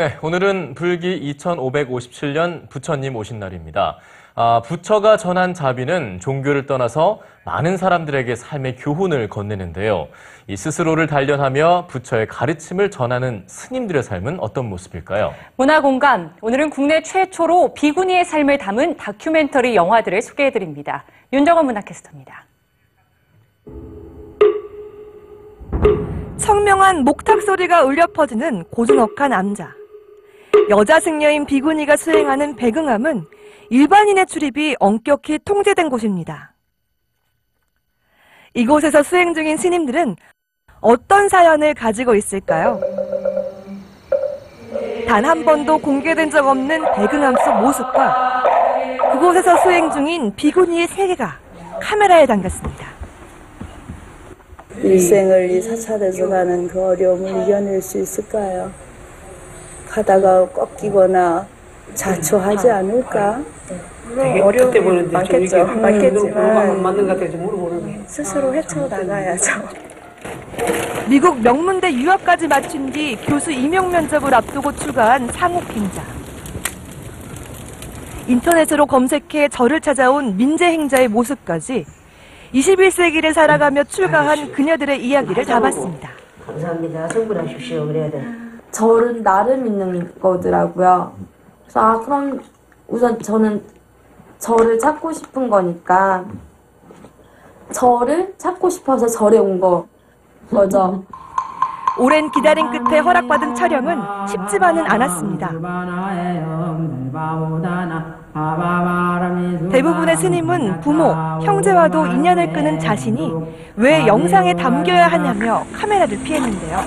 네, 오늘은 불기 2557년 부처님 오신 날입니다. 아, 부처가 전한 자비는 종교를 떠나서 많은 사람들에게 삶의 교훈을 건네는데요. 이 스스로를 단련하며 부처의 가르침을 전하는 스님들의 삶은 어떤 모습일까요? 문화공감, 오늘은 국내 최초로 비구니의 삶을 담은 다큐멘터리 영화들을 소개해 드립니다. 윤정원 문화캐스터입니다. 청명한 목탁 소리가 울려 퍼지는 고즈넉한 암자. 여자 승려인 비구니가 수행하는 배긍함은 일반인의 출입이 엄격히 통제된 곳입니다. 이곳에서 수행 중인 스님들은 어떤 사연을 가지고 있을까요? 단 한 번도 공개된 적 없는 배긍함 속 모습과 그곳에서 수행 중인 비구니의 세계가 카메라에 담겼습니다. 일생을 이 사찰에서 가는 그 어려움을 이겨낼 수 있을까요? 가다가 꺾이거나 자초하지 않을까? 되게 어려움이 그때 보는데 많겠죠. 좀 이게 많겠지만 음, 맞는 것 같아서 물어보는 스스로 헤쳐 나가야죠. 미국 명문대 유학까지 마친 뒤 교수 임용 면접을 앞두고 출가한 상욱 행자. 인터넷으로 검색해 저를 찾아온 민재 행자의 모습까지 21세기를 살아가며 출가한 그녀들의 이야기를 담았습니다. 감사합니다. 성불하십시오. 그래야 돼. 저를 나름 있는 거더라고요. 그래서 아 그럼 우선 저는 저를 찾고 싶은 거니까 저를 찾고 싶어서 절에 온 거 거죠. 오랜 기다림 끝에 허락받은 촬영은 쉽지만은 않았습니다. 대부분의 스님은 부모, 형제와도 인연을 끄는 자신이 왜 영상에 담겨야 하냐며 카메라를 피했는데요.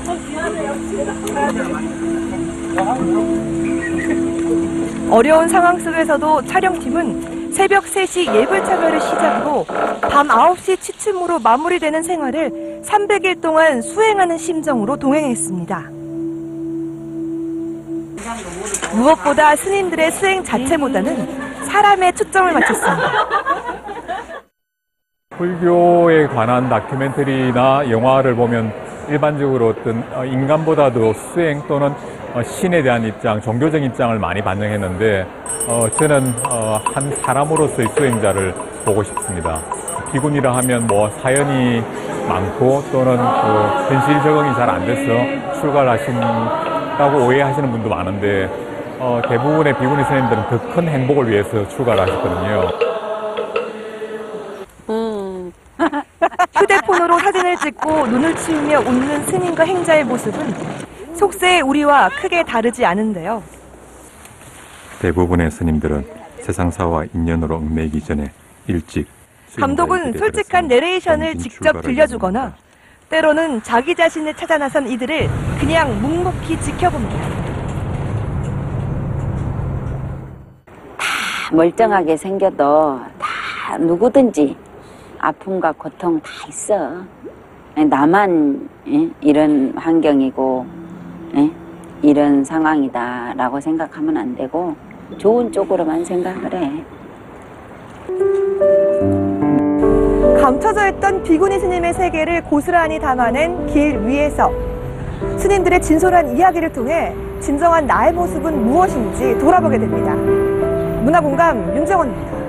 어려운 상황 속에서도 촬영팀은 새벽 3시 예불 참여를 시작으로 밤 9시 취침으로 마무리되는 생활을 300일 동안 수행하는 심정으로 동행했습니다. 무엇보다 스님들의 수행 자체보다는 사람에 초점을 맞췄습니다. 불교에 관한 다큐멘터리나 영화를 보면 일반적으로 어떤 어, 인간보다도 수행 또는 어, 신에 대한 입장, 종교적 입장을 많이 반영했는데 어, 저는 어, 한 사람으로서의 수행자를 보고 싶습니다. 비군이라 하면 뭐 사연이 많고 또는 그 현실 적응이 잘 안 돼서 출가를 하신다고 오해하시는 분도 많은데 어, 대부분의 비구니 스님들은 더 큰 행복을 위해서 출가를 하셨거든요. 휴대폰으로 사진을 찍고 눈을 치우며 웃는 스님과 행자의 모습은 속세의 우리와 크게 다르지 않은데요. 대부분의 스님들은 세상사와 인연으로 얽매이기 전에 일찍 감독은 솔직한 내레이션을 직접 들려주거나 때로는 자기 자신을 찾아 나선 이들을 그냥 묵묵히 지켜봅니다. 멀쩡하게 생겨도 다 누구든지 아픔과 고통 다 있어. 나만 예? 이런 환경이고 예? 이런 상황이다라고 생각하면 안 되고 좋은 쪽으로만 생각을 해. 감춰져 있던 비구니 스님의 세계를 고스란히 담아낸 길 위에서 스님들의 진솔한 이야기를 통해 진정한 나의 모습은 무엇인지 돌아보게 됩니다. 문화공감 윤정원입니다.